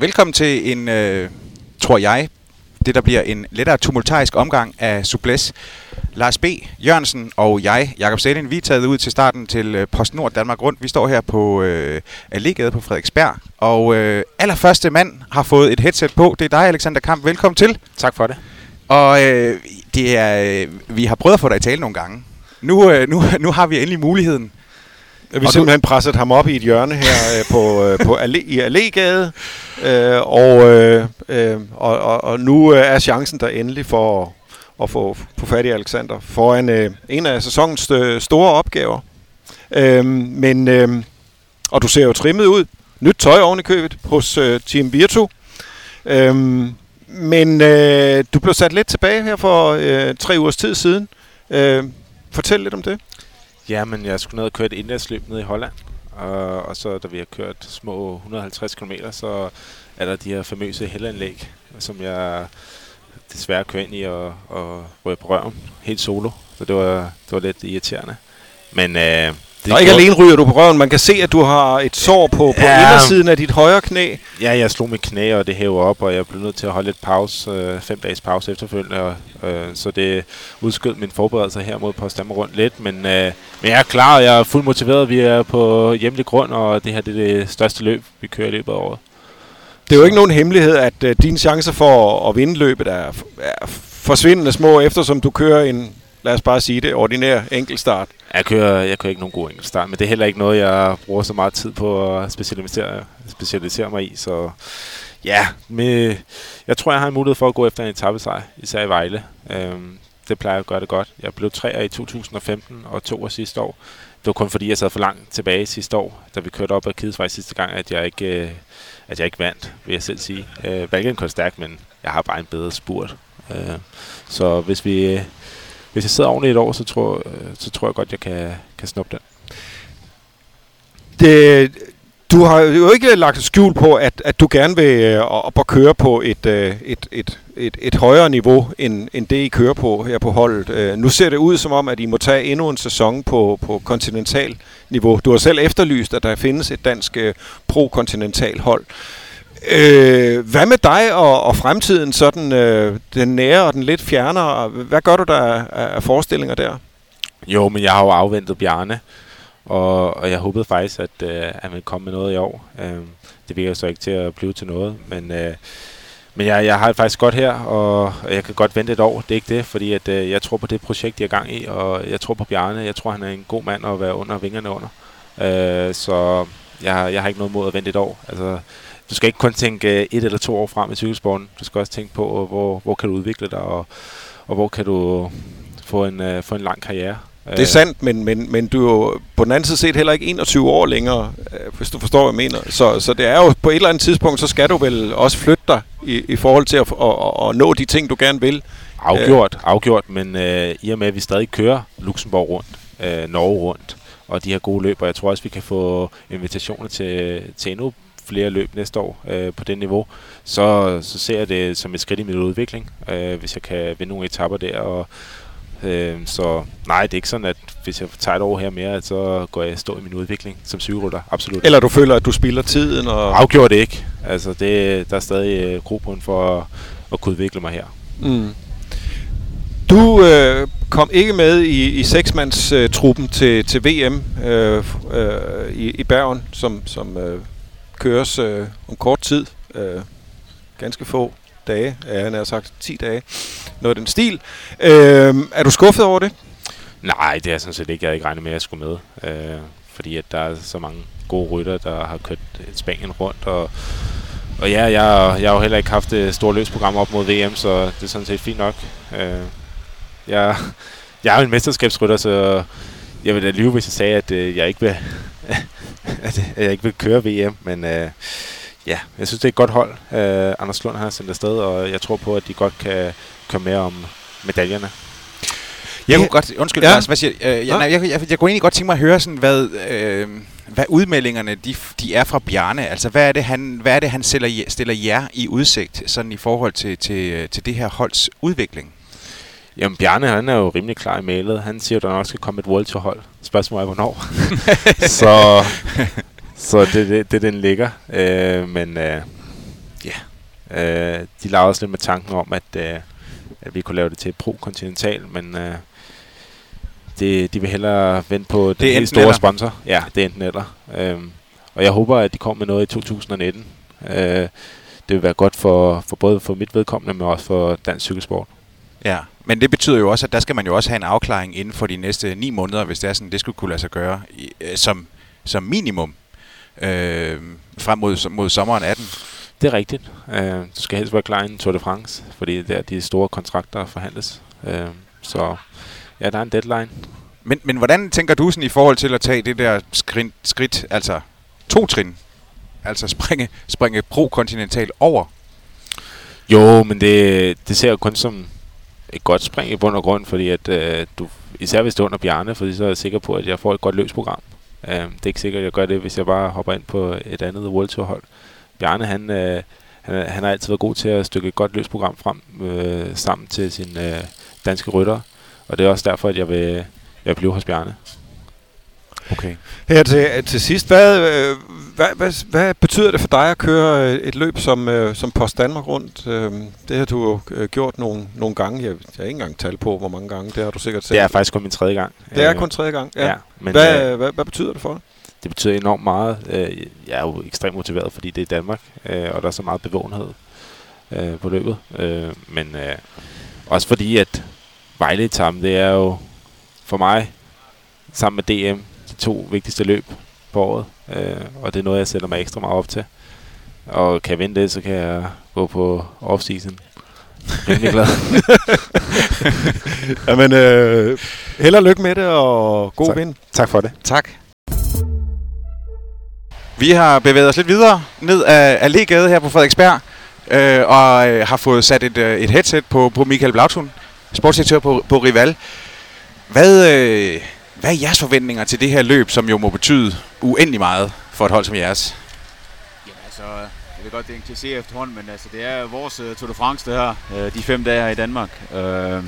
Velkommen til en, øh, tror jeg, det der bliver en lettere tumultarisk omgang af Subles. Lars B. Jørgensen og jeg, Jakob Sætting, vi er taget ud til starten til øh, PostNord Danmark Rundt. Vi står her på øh, Allégade på Frederiksberg, og øh, allerførste mand har fået et headset på. Det er dig, Alexander Kamp. Velkommen til. Tak for det. Og øh, det er, øh, vi har prøvet at få dig i tale nogle gange. Nu, øh, nu, nu har vi endelig muligheden. Vi har simpelthen presset ham op i et hjørne her øh, på, øh, på Allé, i Allégade, øh, og, øh, øh, og, og, og nu øh, er chancen der endelig for at, at få, få fat i Alexander foran øh, en af sæsonens øh, store opgaver. Øh, men, øh, og du ser jo trimmet ud. Nyt tøj oven i købet hos øh, Team Virtu. Øh, men øh, du blev sat lidt tilbage her for øh, tre ugers tid siden. Øh, fortæl lidt om det. Ja, men jeg skulle ned og køre et indlandsløb ned i Holland. Og, og så da vi har kørt små 150 km, så er der de her famøse hellanlæg, som jeg desværre kører ind i og, og rører på røven helt solo. Så det var, det var lidt irriterende. Men øh, det og ikke alene ryger du på røven, man kan se, at du har et sår på, på ja, indersiden af dit højre knæ. Ja, jeg slog mit knæ, og det hæver op, og jeg blev nødt til at holde lidt pause, øh, fem dages pause efterfølgende. Og, øh, så det udskød min forberedelse her mod Potsdam rundt lidt. Men, øh, men jeg er klar, og jeg er fuldt motiveret. Vi er på hjemlig grund, og det her det er det største løb, vi kører i løbet af året. Det er jo ikke nogen hemmelighed, at øh, dine chancer for at vinde løbet er, er forsvindende små, eftersom du kører en lad os bare sige det, ordinær enkeltstart. Jeg kører, jeg kører ikke nogen god enkeltstart, men det er heller ikke noget, jeg bruger så meget tid på at specialisere, specialisere mig i. Så ja, med, jeg tror, jeg har en mulighed for at gå efter en etappesejr, især i Vejle. Øhm, det plejer at gøre det godt. Jeg blev træer i 2015 og to år sidste år. Det var kun fordi, jeg sad for langt tilbage sidste år, da vi kørte op ad Kidesvej sidste gang, at jeg ikke, øh, at jeg ikke vandt, vil jeg selv sige. Øh, Valgen kørte stærkt, men jeg har bare en bedre spurt. Øh, så hvis vi hvis jeg sidder ordentligt et år, så tror, øh, så tror jeg godt, jeg kan, kan snuppe den. Det, du har jo ikke lagt skjul på, at, at du gerne vil øh, op og køre på et, øh, et, et, et, et højere niveau, end, end det I kører på her på holdet. Nu ser det ud som om, at I må tage endnu en sæson på, på kontinental niveau. Du har selv efterlyst, at der findes et dansk pro-kontinental hold. Øh, hvad med dig og, og fremtiden, sådan øh, den nære og den lidt fjernere? Hvad gør du der af, af forestillinger der? Jo, men jeg har jo afventet Bjarne, og, og jeg håbede faktisk, at øh, han ville komme med noget i år. Øh, det virker så ikke til at blive til noget, men, øh, men jeg, jeg har det faktisk godt her, og, og jeg kan godt vente et år. Det er ikke det, fordi at, øh, jeg tror på det projekt, jeg er gang i, og jeg tror på Bjarne. Jeg tror, han er en god mand at være under vingerne under. Øh, så jeg, jeg har ikke noget mod at vente et år. Altså, du skal ikke kun tænke et eller to år frem i cykelsporten. Du skal også tænke på, hvor, hvor kan du udvikle dig, og, og hvor kan du få en, uh, få en lang karriere. Det er sandt, men, men, men du er jo på den anden side set heller ikke 21 år længere, øh, hvis du forstår, hvad jeg mener. Så, så det er jo på et eller andet tidspunkt, så skal du vel også flytte dig i, i forhold til at, at, at, at nå de ting, du gerne vil. Afgjort, afgjort, men uh, i og med, at vi stadig kører Luxembourg rundt, uh, Norge rundt, og de her gode løb, og jeg tror også, vi kan få invitationer til, til endnu flere løb næste år øh, på det niveau, så, så ser jeg det som et skridt i min udvikling, øh, hvis jeg kan vinde nogle etapper der. Og, øh, så nej, det er ikke sådan, at hvis jeg tager et år her mere, så går jeg stå i min udvikling som cykelrytter. Absolut. Eller du føler, at du spilder tiden? Og Afgjort det ikke. Altså, det, der er stadig øh, grobund for at, at kunne udvikle mig her. Mm. Du øh, kom ikke med i, i seksmandstruppen øh, til, til VM øh, øh, i, i Bergen, som, som øh, køres øh, om kort tid. Øh, ganske få dage, ja, han har sagt 10 dage. Noget af den stil. Øh, er du skuffet over det? Nej, det er sådan set ikke. Jeg havde ikke regnet med, at jeg skulle med. Øh, fordi at der er så mange gode rytter, der har kørt Spanien rundt. Og, og ja, jeg, jeg har jo heller ikke haft det store løsprogram op mod VM, så det er sådan set fint nok. Øh, jeg, jeg er jo en mesterskabsrytter, så jeg vil da lyve, hvis jeg sagde, at øh, jeg ikke vil at jeg ikke vil køre VM, men øh, ja, jeg synes, det er et godt hold. Øh, Anders Lund har sendt afsted, og jeg tror på, at de godt kan køre med om medaljerne. Jeg kunne godt, undskyld, ja. Lars, hvad siger, øh, jeg, nej, jeg, jeg, jeg kunne egentlig godt tænke mig at høre, sådan, hvad, øh, hvad udmeldingerne de, de er fra Bjarne. Altså, hvad er det, han, hvad er det, han stiller, stiller jer i udsigt sådan i forhold til, til, til det her holds udvikling? Jamen, Bjarne, han er jo rimelig klar i mailet. Han siger, at der nok skal komme et World Tour hold. Spørgsmålet er, hvornår. så så det, det, det den ligger. Øh, men øh, Øh, de lavede også lidt med tanken om, at, øh, at vi kunne lave det til pro-kontinental, men øh, det, de vil hellere vente på den Det helt store eller. sponsor. Ja, det er enten eller. Øhm, og jeg håber, at de kommer med noget i 2019. Øh, det vil være godt for, for både for mit vedkommende, men også for dansk cykelsport. Ja, men det betyder jo også, at der skal man jo også have en afklaring inden for de næste ni måneder, hvis det er sådan, det skulle kunne lade sig gøre øh, som, som minimum øh, frem mod, mod sommeren 18. Det er rigtigt. Øh, du skal helst være klar i en Tour de France, fordi det er der de store kontrakter forhandles. Øh, så ja, der er en deadline. Men, men hvordan tænker du sådan i forhold til at tage det der skridt, skridt altså to trin, altså springe, springe pro-kontinental over? Jo, men det, det ser jeg kun som et godt spring i bund og grund, fordi at øh, du, især hvis det er under Bjarne, fordi så er jeg sikker på, at jeg får et godt løbsprogram. Øh, det er ikke sikkert, at jeg gør det, hvis jeg bare hopper ind på et andet World Tour hold. Bjarne, han, øh, han, han har altid været god til at stykke et godt løbsprogram frem øh, sammen til sine øh, danske ryttere, og det er også derfor, at jeg vil, jeg vil blive hos Bjarne. Okay. Her til, til sidst, hvad, øh, hvad, hvad, hvad betyder det for dig at køre øh, et løb som, øh, som Post Danmark rundt? Øh, Det har du jo gjort nogle, nogle gange. Jeg, jeg har ikke engang tal på, hvor mange gange. Det har du sikkert set. Det er faktisk kun min tredje gang. det er kun tredje gang. Ja. Ja, men hvad, øh, hvad, hvad betyder det for dig? det betyder enormt meget. Jeg er jo ekstremt motiveret, fordi det er Danmark, og der er så meget bevågenhed på løbet. Men også fordi, at vejle det er jo for mig, sammen med DM, to vigtigste løb på året. Øh, Og det er noget, jeg sætter mig ekstra meget op til. Og kan jeg vinde det, så kan jeg gå på off-season. Rimelig glad. Jamen, øh, held og lykke med det, og god Tak. vind. tak for det. Tak. Vi har bevæget os lidt videre ned af Allégade her på Frederiksberg, øh, og øh, har fået sat et, øh, et headset på, på Michael Blautun, sportsdirektør på, på Rival. Hvad, øh, hvad er jeres forventninger til det her løb, som jo må betyde uendelig meget for et hold som jeres? Jamen altså, jeg ved godt, det er en kliché efterhånden, men altså, det er vores uh, Tour de France, det her. Uh, de fem dage her i Danmark. Uh,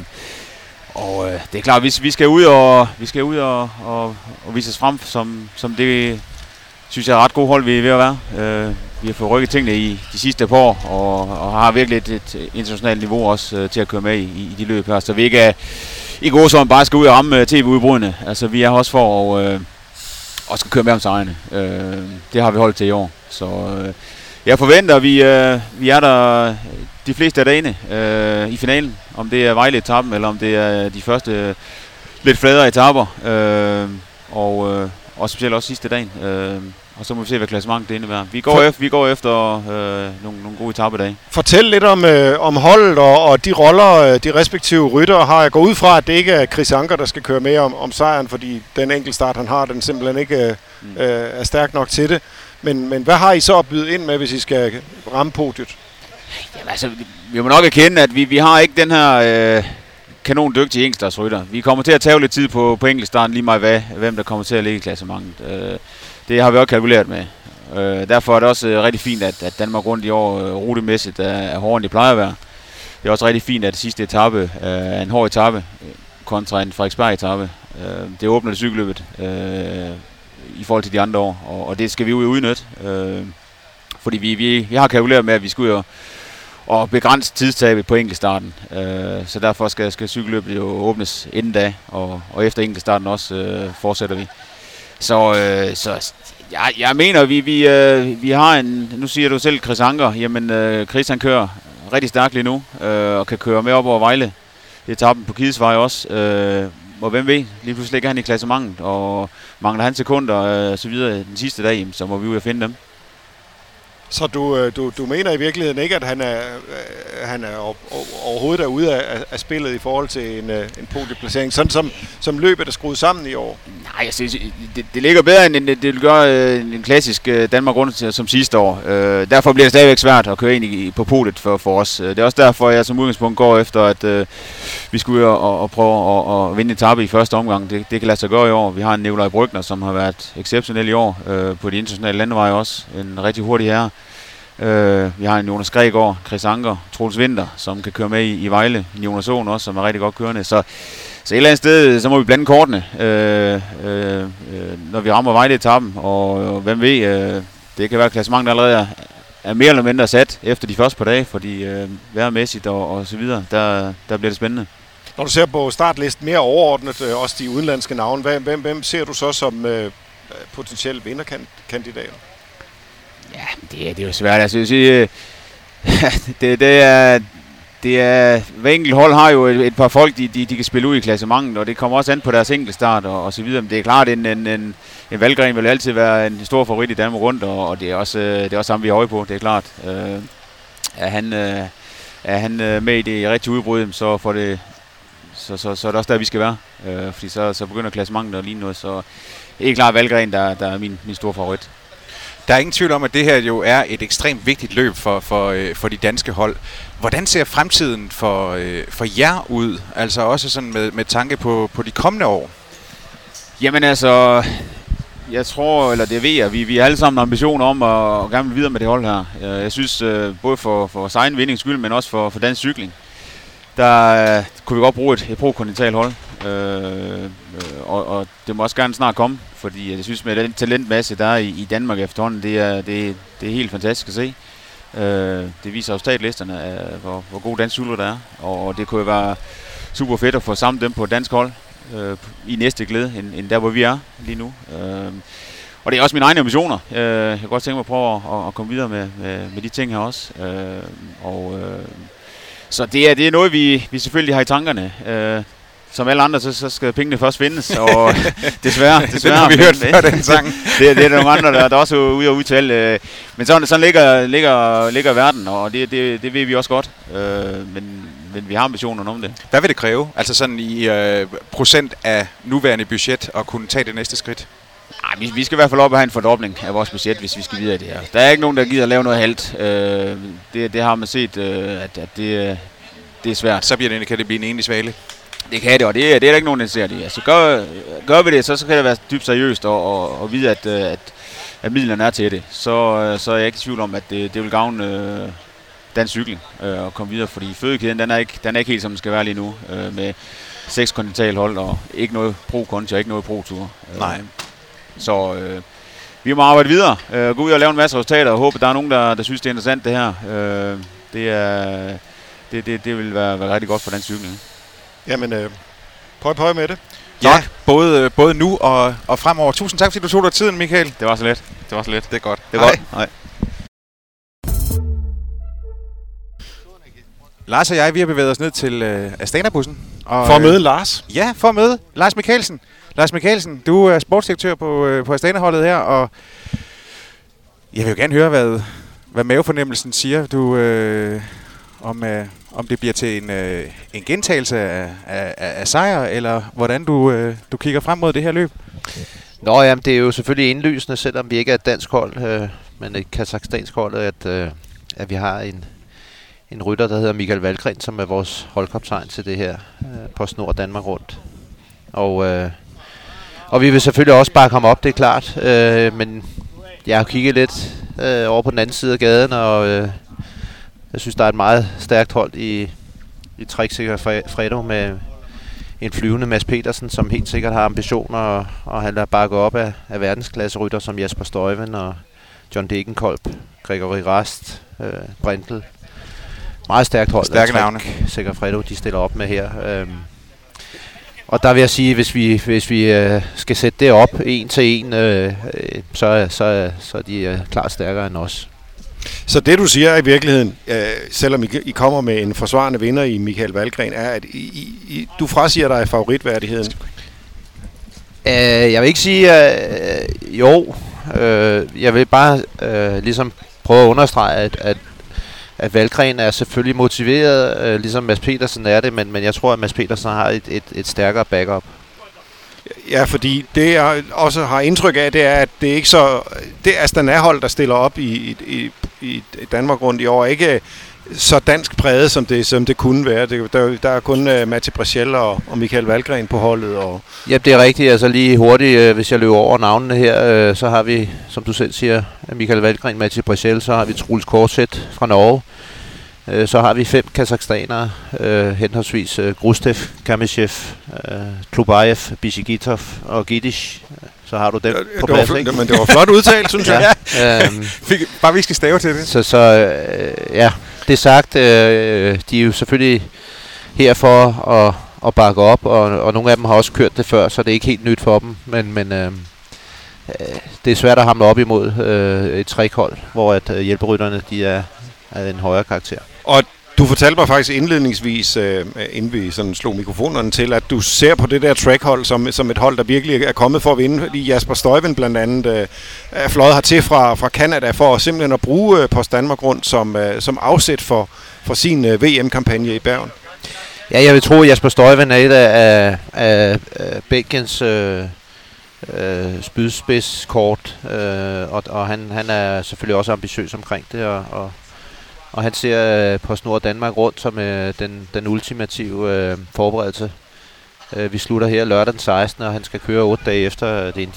og uh, det er klart, vi, vi skal ud og vi skal ud og, og, og vise os frem som, som det, synes jeg, er ret god hold, vi er ved at være. Uh, vi har fået rykket tingene i de sidste par år, og, og har virkelig et, et internationalt niveau også uh, til at køre med i, i de løb her. Så vi ikke er i gode som bare skal ud og ramme øh, tv-udbrudene. Altså, vi er også for at, øh, og skal køre med om sejrene. Øh, det har vi holdt til i år. Så øh, jeg forventer, at vi, øh, vi er der øh, de fleste af dagene øh, i finalen. Om det er Vejle-etappen, eller om det er de første øh, lidt fladere etapper. Øh, og, øh, og specielt også sidste dagen. Øh, og så må vi se, hvad klassementet det indebærer. Vi går, For- efter, vi går efter øh, nogle, nogle gode etapedage. Fortæl lidt om, øh, om holdet og, og de roller, øh, de respektive ryttere har. Jeg går ud fra, at det ikke er Chris Anker, der skal køre med om, om sejren, fordi den enkeltstart, han har, den simpelthen ikke øh, Mm. øh, er stærk nok til det. Men, men hvad har I så at byde ind med, hvis I skal ramme podiet? Jamen, altså, vi må nok erkende, at vi, vi har ikke den her øh, kanon dygtige enkeltstartsrytter. Vi kommer til at tage lidt tid på, på enkeltstarten, lige meget hvad, hvem der kommer til at ligge i klassementet. Øh, det har vi også kalkuleret med. Øh, derfor er det også øh, rigtig fint, at, at Danmark rundt i år øh, rutemæssigt er, er hårdere, end det plejer at være. Det er også rigtig fint, at sidste etape øh, er en hård etape øh, kontra en Frederiksberg etape. Øh, det åbner det cykelløbet øh, i forhold til de andre år, og, og det skal vi jo udnytte. Øh, fordi vi, vi, vi har kalkuleret med, at vi skal ud og, og begrænse tidstabet på enkeltstarten. Øh, så derfor skal, skal cykelløbet jo åbnes inden da, og, og efter enkeltstarten også øh, fortsætter vi. Så, øh, så jeg, jeg mener, vi, vi, øh, vi har en, nu siger du selv Chris Anker, jamen øh, Chris han kører rigtig stærkt lige nu, øh, og kan køre med op over Vejle. Etappen på Kidesvej også. Øh, og hvem ved, lige pludselig ligger han i klassementet, og mangler han sekunder øh, så videre den sidste dag, så må vi ud og finde dem. Så du, øh, du, du mener i virkeligheden ikke, at han er, øh, han er overhovedet er ude af, af- spillet i forhold til en, øh, en podieplacering, sådan som, som løbet er skruet sammen i år? Nej, jeg synes, det, det ligger bedre, end det, det vil gøre en klassisk Danmark rundt som sidste år. Øh, derfor bliver det stadigvæk svært at køre ind i, på podiet for, for os. Det er også derfor, jeg som udgangspunkt går efter, at øh, vi skulle ud og, og prøve at, at vinde etape i første omgang. Det, det kan lade sig gøre i år. Vi har en Nikolaj Brygner, som har været exceptionel i år øh, på de internationale landeveje også. En rigtig hurtig herre. Øh, vi har en Jonas Gregor, Chris Anker, Troels Winter, som kan køre med i, i Vejle. En Jonas Åen også, som er rigtig godt kørende. Så så et eller andet sted, så må vi blande kortene, øh, øh, øh, når vi rammer Vejle-etappen, og og hvem ved, øh, det kan være, at klassementet allerede er, er mere eller mindre sat efter de første par dage, fordi øh, værmæssigt og, og så videre, der, der bliver det spændende. Når du ser på startlisten mere overordnet, øh, også de udenlandske navne, hvem, hvem, hvem ser du så som øh, potentielle vinderkandidater? Ja, det, er- det er jo svært. Altså, jeg vil sige, øh, det, det er... Det er, hver enkelt hold har jo et, et par folk, de, de, de kan spille ud i klassementet, og det kommer også an på deres enkeltstart og, og så videre. Men det er klart, en, en, en, en valggren vil altid være en stor favorit i Danmark rundt, og, og det er også øh, det er også ham, vi er øje på, det er klart. Øh, er han, øh, er han øh, med i det rigtige udbrud, så, får det, så, så, så er det også der, vi skal være. Øh, fordi så, så begynder klassementet at ligne noget, så helt klart valggren, der, der er min, min store favorit. Der er ingen tvivl om, at det her jo er et ekstremt vigtigt løb for, for, øh, for de danske hold. Hvordan ser fremtiden for, øh, for jer ud? Altså også sådan med, med tanke på, på de kommende år. Jamen altså, jeg tror, eller det ved jeg, vi, vi har alle sammen ambitioner om at, at gerne vil videre med det hold her. Jeg, jeg synes, øh, både for, for vores egen vindings skyld, men også for, for dansk cykling, der øh, kunne vi godt bruge et, et pro-kontinentalt hold. Øh, øh, og, og det må også gerne snart komme, fordi jeg synes, med den talentmasse, der er i, i Danmark efterhånden, det er, det, det er helt fantastisk at se. Øh, det viser jo statlisterne, af, hvor, hvor gode dansk der er, og det kunne jo være super fedt at få samlet dem på et dansk hold øh, i næste glæde, end, end der, hvor vi er lige nu. Øh, og det er også mine egne ambitioner. Øh, jeg kan godt tænke mig at prøve at, at, at komme videre med, med, med de ting her også. Øh, og, øh, så det er, det er noget, vi, vi selvfølgelig har i tankerne. Øh, som alle andre, så, så skal pengene først findes, og desværre, desværre. Den har vi hørt før, den sang. det, det er der nogle andre, der, der også er ude og udtale. Øh, men sådan, sådan ligger, ligger, ligger verden, og det, det, det ved vi også godt. Øh, men, men vi har ambitioner om det. Hvad vil det kræve? Altså sådan i øh, procent af nuværende budget at kunne tage det næste skridt? Vi, vi skal i hvert fald op og have en fordobling af vores budget, hvis vi skal videre i det her. Der er ikke nogen, der gider at lave noget halvt. Øh, det, det har man set, øh, at, at det, det er svært. Så bliver det, kan det blive en enlig svale. Det kan det, og det, er- det er der ikke nogen, der ser det. Altså, gør, gør vi det, så, så kan det være dybt seriøst og, og, og vide, at, øh, at, at midlerne er til det. Så, øh, så er jeg ikke i tvivl om, at det, det vil gavne øh, dansk cykling øh, at komme videre, fordi fødekæden, den er, ikke, den er ikke helt, som den skal være lige nu, øh, med seks kontinentalhold og ikke noget pro-konti og ikke noget pro-tur. Øh, Nej. Så øh, vi må arbejde videre, øh, gå ud og lave en masse resultater og håbe, at der er nogen, der, der synes, det er interessant det her. Øh, det, er, det, det, det vil være, være rigtig godt for dansk cykling. Jamen, øh, prøv prøv med det. Ja, både, øh, både nu og, og fremover. Tusind tak, fordi du tog dig tiden, Michael. Det var så let. Det var så let. Det er godt. Det er Hej. godt. Nej. Lars og jeg, vi har bevæget os ned til øh, Astana-bussen. Og, For at øh, møde Lars. Ja, for at møde Lars Mikkelsen. Lars Mikkelsen, du er sportsdirektør på, øh, på Astana-holdet her, og jeg vil jo gerne høre, hvad, hvad mavefornemmelsen siger. Du, øh, om, øh, om det bliver til en, øh, en gentagelse af, af, af, af sejr, eller hvordan du, øh, du kigger frem mod det her løb. Nå, jamen, det er jo selvfølgelig indlysende, selvom vi ikke er et dansk hold, øh, men et kazakhstansk hold, at, øh, at vi har en, en rytter, der hedder Michael Valgren, som er vores holdkaptajn til det her øh, på Snor Danmark rundt. Og, øh, og vi vil selvfølgelig også bakke ham op, det er klart, øh, men jeg har kigget lidt øh, over på den anden side af gaden, og øh, jeg synes, der er et meget stærkt hold i, i Triksikker Fredo med, en flyvende Mads Petersen, som helt sikkert har ambitioner, og, og han er bakket op af, af verdensklasserytter som Jasper Støjven og John Degenkolb, Gregory Rast, øh, Brintel. Meget stærkt hold. Stærke navne. Sikker Fredo, de stiller op med her. Øhm. Og der vil jeg sige, hvis vi, hvis vi øh, skal sætte det op en til en, øh, øh, så, så, så er de øh, klart stærkere end os. Så det du siger er i virkeligheden, øh, selvom I, I kommer med en forsvarende vinder i Michael Valgren, er, at I, I, du frasiger dig favoritværdigheden. Øh, jeg vil ikke sige, øh, jo. Øh, jeg vil bare øh, ligesom prøve at understrege, at, at, at Valgren er selvfølgelig motiveret, øh, ligesom Mads Petersen er det, men, men jeg tror, at Mads Petersen har et, et, et stærkere backup. Ja, fordi det jeg også har indtryk af, det er, at det er ikke så... Det Astana-hold, der stiller op i, i, i, Danmark rundt i år, ikke øh, så dansk præget, som det, som det kunne være. Det, der, der er kun øh, uh, Matti Brachel og, og Michael Valgren på holdet. Og, Ja, det er rigtigt. Altså lige hurtigt, øh, hvis jeg løber over navnene her, øh, så har vi, som du selv siger, Michael Valgren, Mathieu Brachel, så har vi Truls Korset fra Norge. Øh, så har vi fem kazakhstanere, øh, henholdsvis øh, Grustev, Kamyshev, øh, Klubayev, Bishigitov og Gidish, så har du dem Det, på plads, ikke? men det var flot udtalt, synes jeg. Ja, øhm, Fik, bare vi skal stave til det. så, så øh, ja, det sagt, øh, de er jo selvfølgelig her for at, at bakke op, og, og nogle af dem har også kørt det før, så det er ikke helt nyt for dem, men, men øh, øh, det er svært at hamle op imod øh, et trækhold, hvor at øh, hjælperytterne de er af en højere karakter. Og du fortalte mig faktisk indledningsvis, øh, inden vi sådan slog mikrofonerne til, at du ser på det der trackhold som, som et hold, der virkelig er kommet for at vinde. Fordi Jasper Støjven blandt andet øh, er fløjet hertil fra, fra Canada for simpelthen at bruge øh, Post Danmark rundt som, øh, som afsæt for, for sin øh, VM-kampagne i Bergen. Ja, jeg vil tro, at Jasper Støjven er et af, af, af, Belgiens øh, øh, spydspidskort, øh, og, og han, han er selvfølgelig også ambitiøs omkring det, og, og, og han ser øh, på Snor Danmark rundt som øh, den, den ultimative øh, forberedelse. Øh, vi slutter her lørdag den 16. og han skal køre 8 dage efter det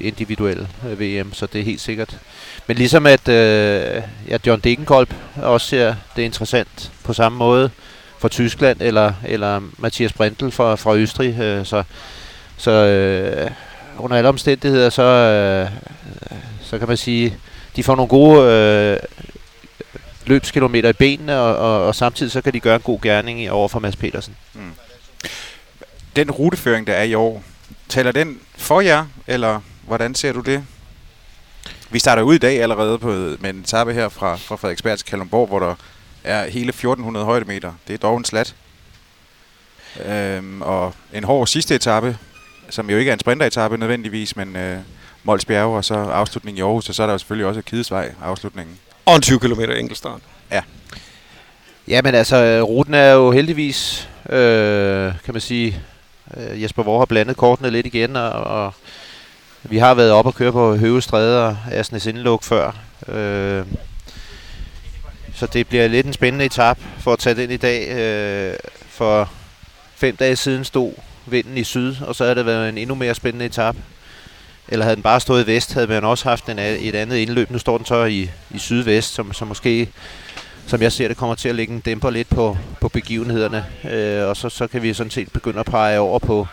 individuelle øh, VM, så det er helt sikkert. Men ligesom at øh, ja, John Degenkolb også ser det interessant på samme måde, fra Tyskland, eller, eller Mathias Brindel fra, fra Østrig. Øh, så så øh, under alle omstændigheder, så, øh, øh så kan man sige, de får nogle gode øh, løbskilometer i benene, og, og, og samtidig så kan de gøre en god gerning over for Mads Petersen. Mm. Den ruteføring, der er i år, taler den for jer, eller hvordan ser du det? Vi starter ud i dag allerede på, med en etape her fra, fra Frederiksberg til Kalundborg, hvor der er hele 1400 højdemeter. Det er dog en slat. Øhm, og en hård sidste etape, som jo ikke er en sprinteretappe nødvendigvis, men øh, Mols Bjerge og så afslutning i Aarhus, og så er der jo selvfølgelig også Kidesvej afslutningen. Og en 20 km enkeltstart. Ja, Ja, men altså, ruten er jo heldigvis, øh, kan man sige, øh, Jesper Vore har blandet kortene lidt igen, og, og vi har været op og køre på Høvestræde og Asnes Indluk før. Øh, så det bliver lidt en spændende etap for at tage den i dag. Øh, for fem dage siden stod vinden i syd, og så har det været en endnu mere spændende etap. Eller havde den bare stået i vest, havde man også haft en, øh, et andet indløb. Nu står den så i, i sydvest, som, som måske som jeg ser det, kommer til at lægge en dæmper lidt på, på begivenhederne. Øh, og så, så kan vi sådan set begynde at pege over på,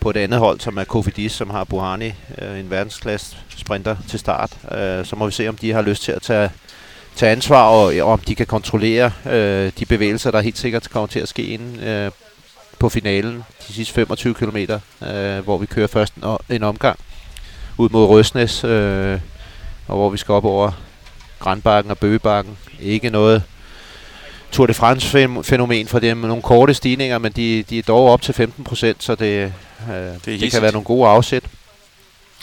på et andet hold, som er Kofidis, som har Buhani, øh, en verdensklasse sprinter til start. Øh, så må vi se, om de har lyst til at tage, tage ansvar, og, og om de kan kontrollere øh, de bevægelser, der helt sikkert kommer til at ske inden øh, på finalen, de sidste 25 km, øh, hvor vi kører først en, en omgang ud mod Røsnes, øh, og hvor vi skal op over Grandbakken og Bøgebakken. Ikke noget Tour de France-fænomen for dem nogle korte stigninger, men de, de er dog op til 15 procent, så det, øh, det, det hissigt. kan være nogle gode afsæt.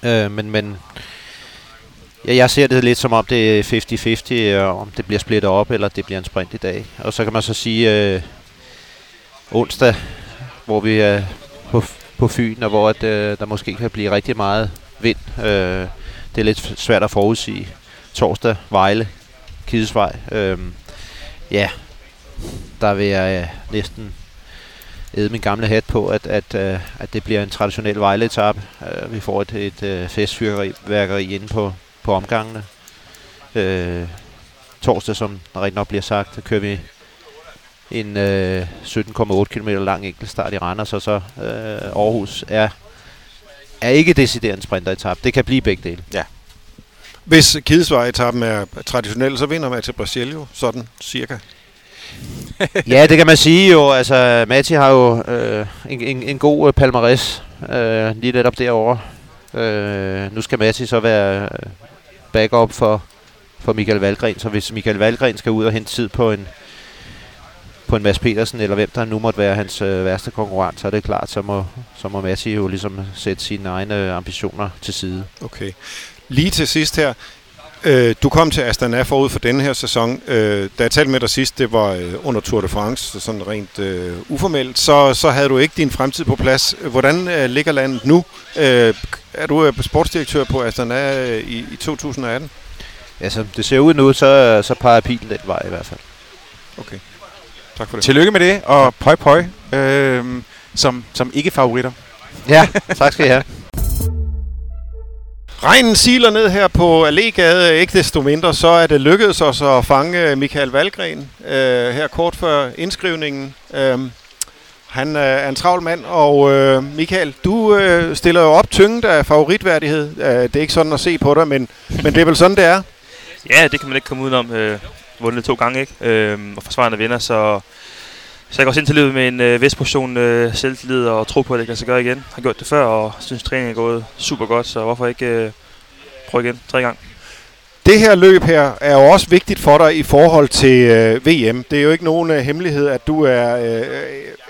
Øh, men, men ja, jeg ser det lidt som om det er 50-50, øh, om det bliver splittet op, eller det bliver en sprint i dag. Og så kan man så sige øh, onsdag, hvor vi er på, på Fyn, og hvor at, øh, der måske kan blive rigtig meget vind. Øh, det er lidt svært at forudsige. Torsdag, Vejle, Kidesvej. Øh, ja, der vil jeg øh, næsten æde min gamle hat på, at, at, øh, at det bliver en traditionel Vejle-etap. Øh, vi får et, et øh, festfyrværkeri inde på, på omgangene. Øh, torsdag, som der rigtig nok bliver sagt, kører vi en øh, 17,8 km lang enkeltstart i Randers, og så øh, Aarhus er, er ikke decideret en sprinteretap. Det kan blive begge dele. Hvis Kidesvej-etappen er traditionel, så vinder man til Brasil jo, sådan cirka. ja, det kan man sige jo. Altså, Mati har jo øh, en, en, en god øh, palmares øh, lige netop derovre. Øh, nu skal Mati så være øh, backup for, for Michael Valgren, så hvis Michael Valgren skal ud og hente tid på en på en Mads Petersen, eller hvem der nu måtte være hans øh, værste konkurrent, så er det klart, så må, så må Mati jo ligesom sætte sine egne ambitioner til side. Okay. Lige til sidst her. Øh, du kom til Astana forud for denne her sæson. Øh, da jeg talte med dig sidst, det var øh, under Tour de France, sådan rent øh, uformelt, så, så havde du ikke din fremtid på plads. Hvordan øh, ligger landet nu? Øh, er du øh, sportsdirektør på Astana øh, i, i 2018? Altså, det ser ud nu, så, så peger pilen den vej i hvert fald. Okay. Tak for det. Tillykke med det, og pøj pøj, øh, som, som ikke favoritter. Ja, tak skal I have. Regnen siler ned her på Allégade. Ikke desto mindre, så er det lykkedes os at fange Michael Valgren øh, her kort før indskrivningen. Øh, Han øh, er en travl mand, og øh, Michael, du øh, stiller jo op tynget af favoritværdighed. Øh, det er ikke sådan at se på dig, men, men det er vel sådan, det er. Ja, det kan man ikke komme udenom. Øh, vundet to gange, ikke? Øh, og forsvarende vinder, så, så jeg går også ind til livet med en øh, vis portion øh, selvtillid og tro på, at det kan sig gøre igen. Jeg har gjort det før, og synes træningen er gået super godt, så hvorfor ikke øh, prøve igen tre gange? Det her løb her er jo også vigtigt for dig i forhold til øh, VM. Det er jo ikke nogen øh, hemmelighed, at du er øh,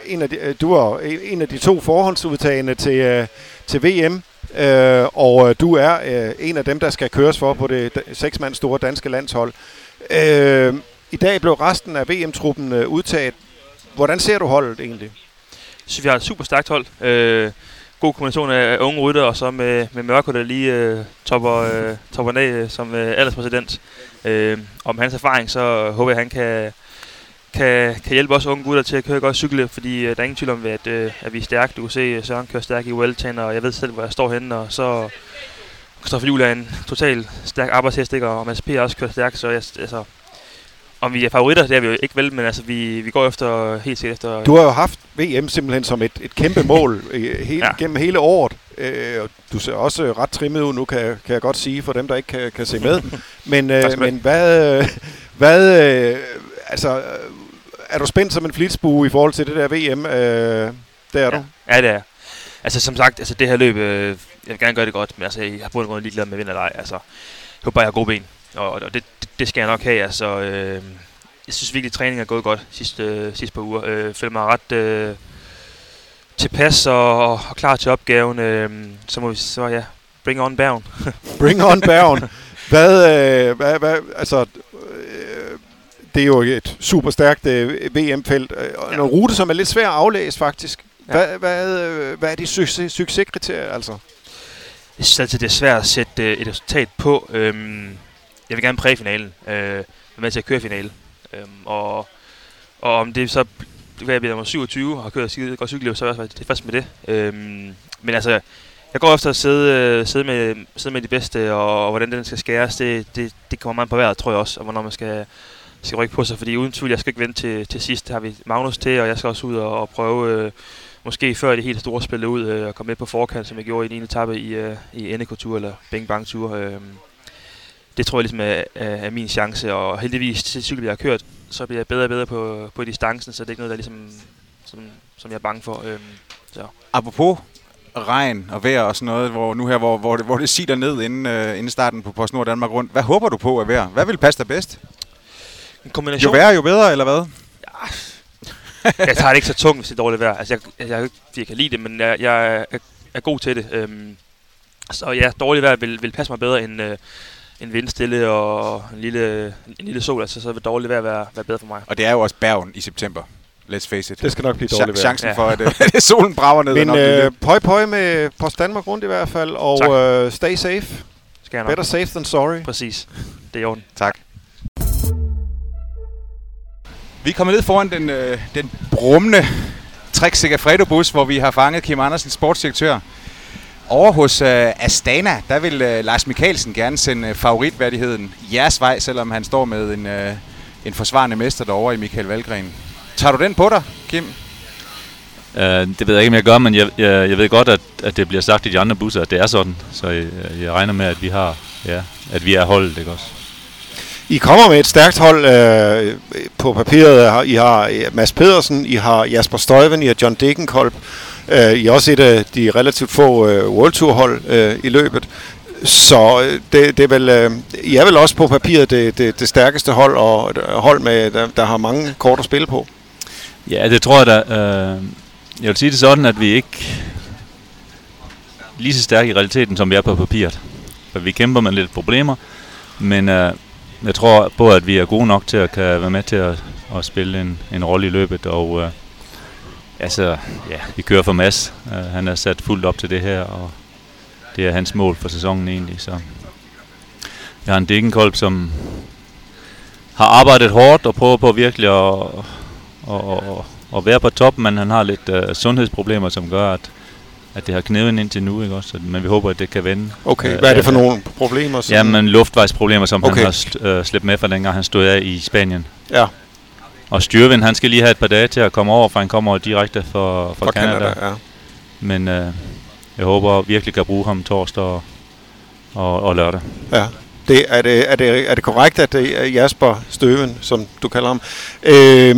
en af de, øh, du er en af de to forhåndsudtagende til øh, til VM. Øh, og øh, du er øh, en af dem, der skal køres for på det seks mand store danske landshold. Øh, I dag blev resten af VM-truppen øh, udtaget. Hvordan ser du holdet egentlig? Jeg synes, vi har et super stærkt hold. Øh, god kombination af unge rytter, og så med, med Mørko, der lige øh, topper, øh, topper ned øh, som øh, alderspræsident. Øh, og med hans erfaring, så håber jeg, at han kan, kan, kan hjælpe os unge gutter til at køre godt cykel, fordi øh, der er ingen tvivl om, at, øh, at vi er stærke. Du kan se, at Søren kører stærkt i Wellington, og jeg ved selv, hvor jeg står henne, og så Kristoffer Juhl er en total stærk arbejdshest, ikke? og Mads P. også kører stærk, så jeg, altså, om vi er favoritter, det er vi jo ikke vel, men altså, vi, vi går efter, helt sikkert efter... Du har jo haft VM simpelthen som et, et kæmpe mål hele, ja. gennem hele året. Øh, du ser også ret trimmet ud nu, kan, kan jeg godt sige, for dem, der ikke kan, kan se med. men, øh, men hvad... hvad øh, altså, er du spændt som en flitsbue i forhold til det der VM? Øh, det er ja. du? Ja, det er Altså, som sagt, altså, det her løb, øh, jeg vil gerne gøre det godt, men altså, jeg har bundet lige ligeglad med vind eller ej. Altså, jeg håber, jeg har gode ben, og, og det, det, skal jeg nok have. Altså, øh, jeg synes virkelig, at træningen er gået godt sidste, øh, sidste par uger. Øh, føler mig ret øh, tilpas og, og, klar til opgaven. Øh, så må vi så, ja, bring on Bergen. bring on Bergen. Hvad, øh, hvad, hvad, altså, øh, det er jo et super stærkt øh, VM-felt. Øh, ja. En rute, som er lidt svær at aflæse, faktisk. Ja. Hvad, hvad, øh, hvad er de succes, succeskriterier, altså? Jeg synes altid, det er svært at sætte øh, et resultat på. Øhm, jeg vil gerne præge finalen. Øh, være med til at køre finalen. Øhm, og, og om det så det kan jeg blive nummer 27 og har kørt skide godt cykelliv, så er jeg det først med det. Øhm, men altså, jeg går efter at sidde, øh, sidde, med, sidde med de bedste, og, og hvordan den skal skæres, det, det, det kommer meget på vejret, tror jeg også, og hvornår man skal, skal rykke på sig, fordi uden tvivl, jeg skal ikke vente til, til sidst. har vi Magnus til, og jeg skal også ud og, og prøve, øh, måske før det helt store spillet ud, øh, og komme med på forkant, som jeg gjorde i den ene etape i, øh, i NK-tur, eller Bing Bang Tour. Øh, det tror jeg ligesom er, er, er min chance, og heldigvis til cykel, jeg har kørt, så bliver jeg bedre og bedre på, på distancen, så det er ikke noget, der ligesom, som, som jeg er bange for. Øh, så. Apropos regn og vejr og sådan noget, hvor nu her, hvor, hvor, det, hvor det sider ned inden, øh, inden starten på PostNord Danmark rundt. Hvad håber du på at være? Hvad vil passe dig bedst? En kombination. Jo værre, jo bedre, eller hvad? Ja, jeg tager det ikke så tungt, hvis det er dårligt vejr. Altså, jeg, jeg, jeg, jeg kan lide det, men jeg, jeg er, er god til det. Øhm, så ja, dårligt vejr vil, vil passe mig bedre end, øh, en vindstille og en lille, en lille sol. Altså, så vil dårligt vejr være, være bedre for mig. Og det er jo også Bergen i september. Let's face it. Det skal nok blive dårligt vejr. Chancen ja. for, at, uh, solen brager ned. Men øh, pøj pøj med Post Danmark rundt i hvert fald, og uh, stay safe. Skal jeg nok. Better safe than sorry. Præcis. Det er i orden. Tak. Vi er kommet ned foran den, øh, den brummende Trek Segafredo-bus, hvor vi har fanget Kim Andersen, sportsdirektør. Over hos øh, Astana, der vil øh, Lars Mikkelsen gerne sende øh, favoritværdigheden jeres vej, selvom han står med en, øh, en forsvarende mester derovre i Michael Valgren. Tager du den på dig, Kim? Uh, det ved jeg ikke, om jeg gør, men jeg, jeg, jeg ved godt, at, at det bliver sagt i de andre busser, at det er sådan. Så jeg, jeg regner med, at vi har, ja, at vi er holdet, ikke også? I kommer med et stærkt hold øh, på papiret. I har øh, Mads Pedersen, I har Jasper Støjven, I har John Degenkolb. Øh, I er også et af de relativt få øh, World Tour hold øh, i løbet. Så øh, det, det er vel, øh, I er vel også på papiret det, det, det stærkeste hold, og et øh, hold, med, der, der har mange kort at spille på. Ja, det tror jeg da. Øh, jeg vil sige det sådan, at vi ikke lige så stærke i realiteten, som vi er på papiret. For vi kæmper med lidt problemer, men øh, jeg tror på, at vi er gode nok til at kan være med til at, at spille en, en rolle i løbet, og øh, altså, ja, vi kører for Mads. Øh, han er sat fuldt op til det her, og det er hans mål for sæsonen egentlig, så jeg har en Degenkolb, som har arbejdet hårdt og prøver på virkelig at, at, at, at være på top, men han har lidt øh, sundhedsproblemer, som gør, at at det har knevet ind til nu, ikke også? Men vi håber, at det kan vende. Okay, hvad er det for nogle problemer? Som... men luftvejsproblemer, som okay. han har uh, slæbt med fra dengang han stod af i Spanien. Ja. og Styrven, han skal lige have et par dage til at komme over, for han kommer direkte fra, fra, Fra Canada. Canada, ja. Men øh, jeg håber virkelig kan bruge ham torsdag og, og, og lørdag. Ja. Det, er, det, er, det, er det korrekt, at det er Jasper Støven, som du kalder ham, øh,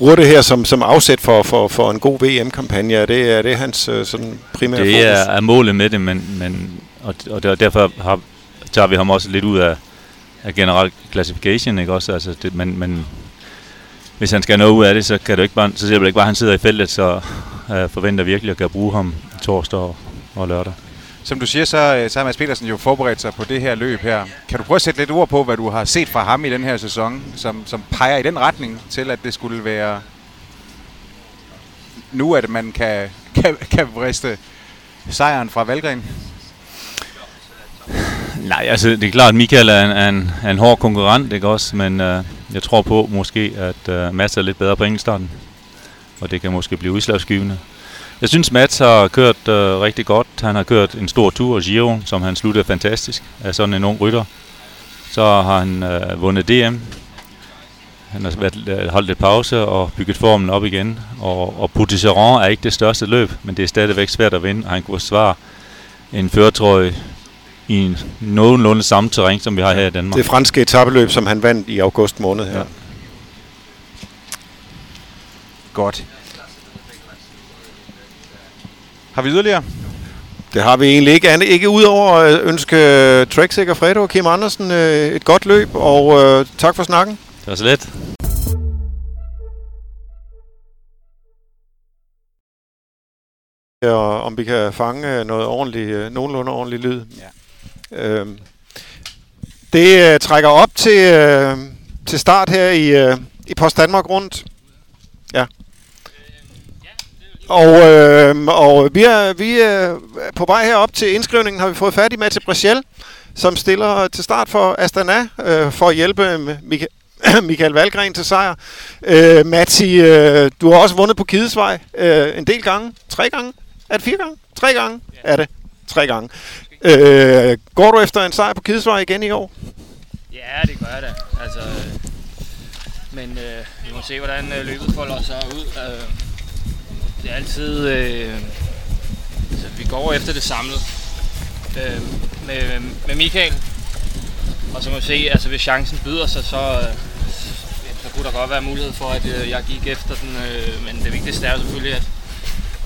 bruger det her som, som afsæt for, for, for en god VM-kampagne? Er det, er det hans øh, sådan primære Det fokus? er, er målet med det, men, men og, og der, derfor har, tager vi ham også lidt ud af, af general classification, ikke også? Altså det, men, men hvis han skal noget ud af det, så kan det ikke bare, så ser det ikke bare, at han sidder i feltet, så øh, forventer virkelig at kan bruge ham torsdag og, og lørdag. Som du siger, så, øh, så har Mads Petersen jo forberedt sig på det her løb her. Kan du prøve at sætte lidt ord på, hvad du har set fra ham i den her sæson, som, som peger i den retning til, at det skulle være nu, at man kan, kan, kan vriste sejren fra Valgren? Nej, altså det er klart, at Michael er en, er en, er en hård konkurrent, ikke også? Men øh, jeg tror på måske, at øh, Mads er lidt bedre på enkeltstarten. Og det kan måske blive udslagsgivende. Jeg synes, Mats har kørt øh, rigtig godt. Han har kørt en stor tur, Giro, som han sluttede fantastisk af sådan en ung rytter. Så har han øh, vundet DM. Han har været, øh, holdt lidt pause og bygget formen op igen. Og, og Poutisseron er ikke det største løb, men det er stadigvæk svært at vinde. Og han kunne svare en føretrøje i en nogenlunde samme terræn, som vi har her i Danmark. Det franske etabeløb, som han vandt i august måned her. Ja. Godt. Har vi yderligere? Det har vi egentlig ikke andet. Ikke udover at ønske Trek Fredo og Kim Andersen øh, et godt løb, og øh, tak for snakken. Det var så let. Og om vi kan fange øh, noget ordentligt, øh, nogenlunde ordentlig lyd. Ja. Øhm, det øh, trækker op til, øh, til start her i, øh, i Post Danmark rundt. Ja. Og, øh, og vi er, vi er på vej herop til indskrivningen, har vi fået fat i Mette Brechel, som stiller til start for Astana, øh, for at hjælpe Michael, Michael Valgren til sejr. Øh, Matti, øh, du har også vundet på Kidesvej øh, en del gange. Tre gange? Er det fire gange? Tre gange? Er det? Tre gange. Øh, går du efter en sejr på Kidesvej igen i år? Ja, det gør jeg da. Altså, øh, men øh, vi må se, hvordan øh, løbet folder sig ud. Øh, det er altid... Øh, altså, vi går efter det samlet øh, med, med Michael. Og så må vi se, altså hvis chancen byder sig, så, øh, så kunne der godt være mulighed for, at øh, jeg gik efter den. Øh, men det vigtigste er jo selvfølgelig, at,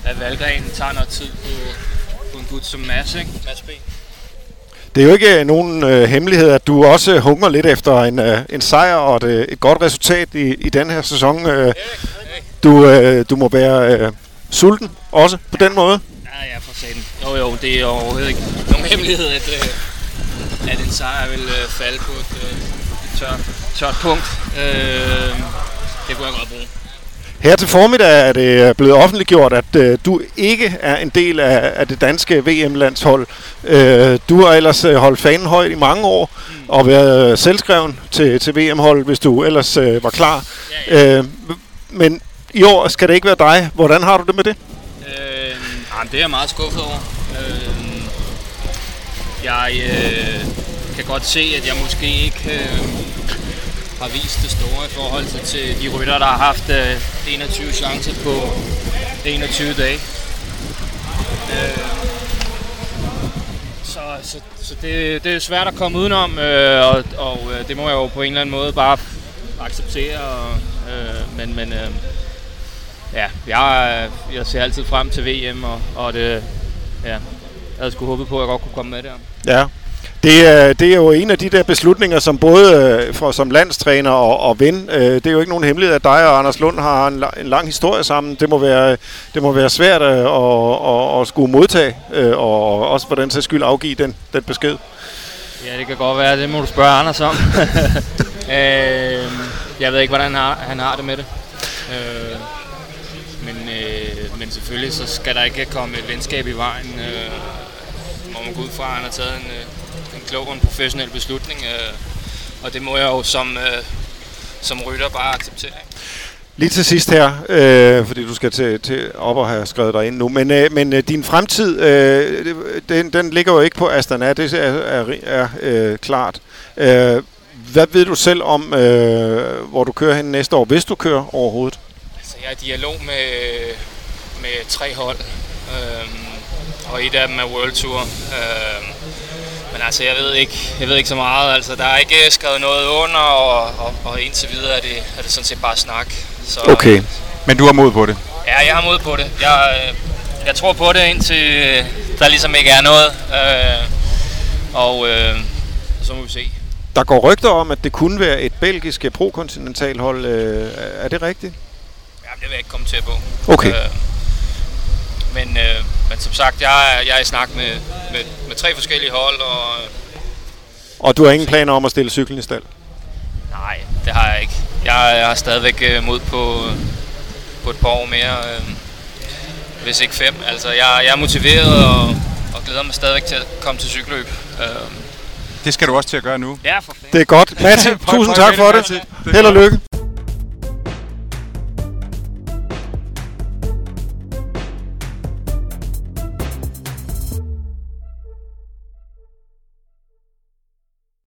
at Valgren tager noget tid på, på en gut som Mads, ikke? Mads B. Det er jo ikke øh, nogen øh, hemmelighed, at du også hungrer lidt efter en, øh, en sejr og et, øh, et godt resultat i, i den her sæson. Øh, du, øh, du må være øh, sulten også på den måde. Ja, ja, for satan. Jo, jo, det er overhovedet ikke nogen hemmelighed, at, øh, at en sejr vil øh, falde på et, øh, et tørt, tørt punkt. Øh, det kunne jeg godt bruge. Her til formiddag er det blevet offentliggjort, at øh, du ikke er en del af, af det danske VM-landshold. Øh, du har ellers øh, holdt fanen højt i mange år og været øh, selvskreven til, til VM-holdet, hvis du ellers øh, var klar. Ja, ja. Øh, men i år skal det ikke være dig. Hvordan har du det med det? Øh, ah, jamen, det er jeg meget skuffet over. Øh, jeg øh, kan godt se, at jeg måske ikke øh, har vist det store i forhold til, til de rytter, der har haft øh, 21 chancer på 21 dage. Øh, så så, så det, det er svært at komme udenom, øh, og, og øh, det må jeg jo på en eller anden måde bare acceptere. Og, øh, men men øh, ja, jeg, jeg ser altid frem til VM, og, og det, ja, jeg havde sgu håbet på, at jeg godt kunne komme med der. Ja. Det er, det er jo en af de der beslutninger, som både øh, for, som landstræner og, og ven, øh, det er jo ikke nogen hemmelighed, at dig og Anders Lund har en, en lang historie sammen. Det må være, det må være svært øh, at, at, at skulle modtage, øh, og også for den sags skyld afgive den, den besked. Ja, det kan godt være, det må du spørge Anders om. øh, jeg ved ikke, hvordan han har, han har det med det. Øh, øh, men selvfølgelig så skal der ikke komme et venskab i vejen. Øh, må man gå ud fra, at han har taget en, øh, en klog og en professionel beslutning. Øh, og det må jeg jo som, øh, som rytter bare acceptere. Lige til sidst her, øh, fordi du skal til, til op og have skrevet dig ind nu, men, øh, men øh, din fremtid, øh, den, den ligger jo ikke på Astana, det er, er, er øh, klart. Øh, hvad ved du selv om, øh, hvor du kører hen næste år, hvis du kører overhovedet? Altså, jeg er i dialog med, med tre hold, øhm, og et af dem er World Tour. Øhm, men altså, jeg ved ikke, jeg ved ikke så meget. Altså, der er ikke skrevet noget under, og, og, og indtil videre er det, er det sådan set bare snak. Så, Okay. Men du har mod på det. Ja, jeg har mod på det. Jeg, øh, jeg tror på det, indtil øh, der ligesom ikke er noget. Øh, og øh, så må vi se. Der går rygter om, at det kunne være et belgisk pro-kontinentalhold. Øh, er det rigtigt? Jamen, det vil jeg ikke kommentere på. Okay. Øh, men, øh, men som sagt, jeg er, jeg er i snak med, med, med tre forskellige hold, og Og du har ingen planer om at stille cyklen i stald? nej, det har jeg ikke. Jeg, jeg har stadigvæk øh, mod på, på et par år mere, øh, hvis ikke fem. Altså, jeg, jeg er motiveret og, og glæder mig stadigvæk til at komme til cykelløb. Øh, Det skal du også til at gøre nu. ja, for fanden. Det er godt. Prøv- tusind tak for det. Held og lykke.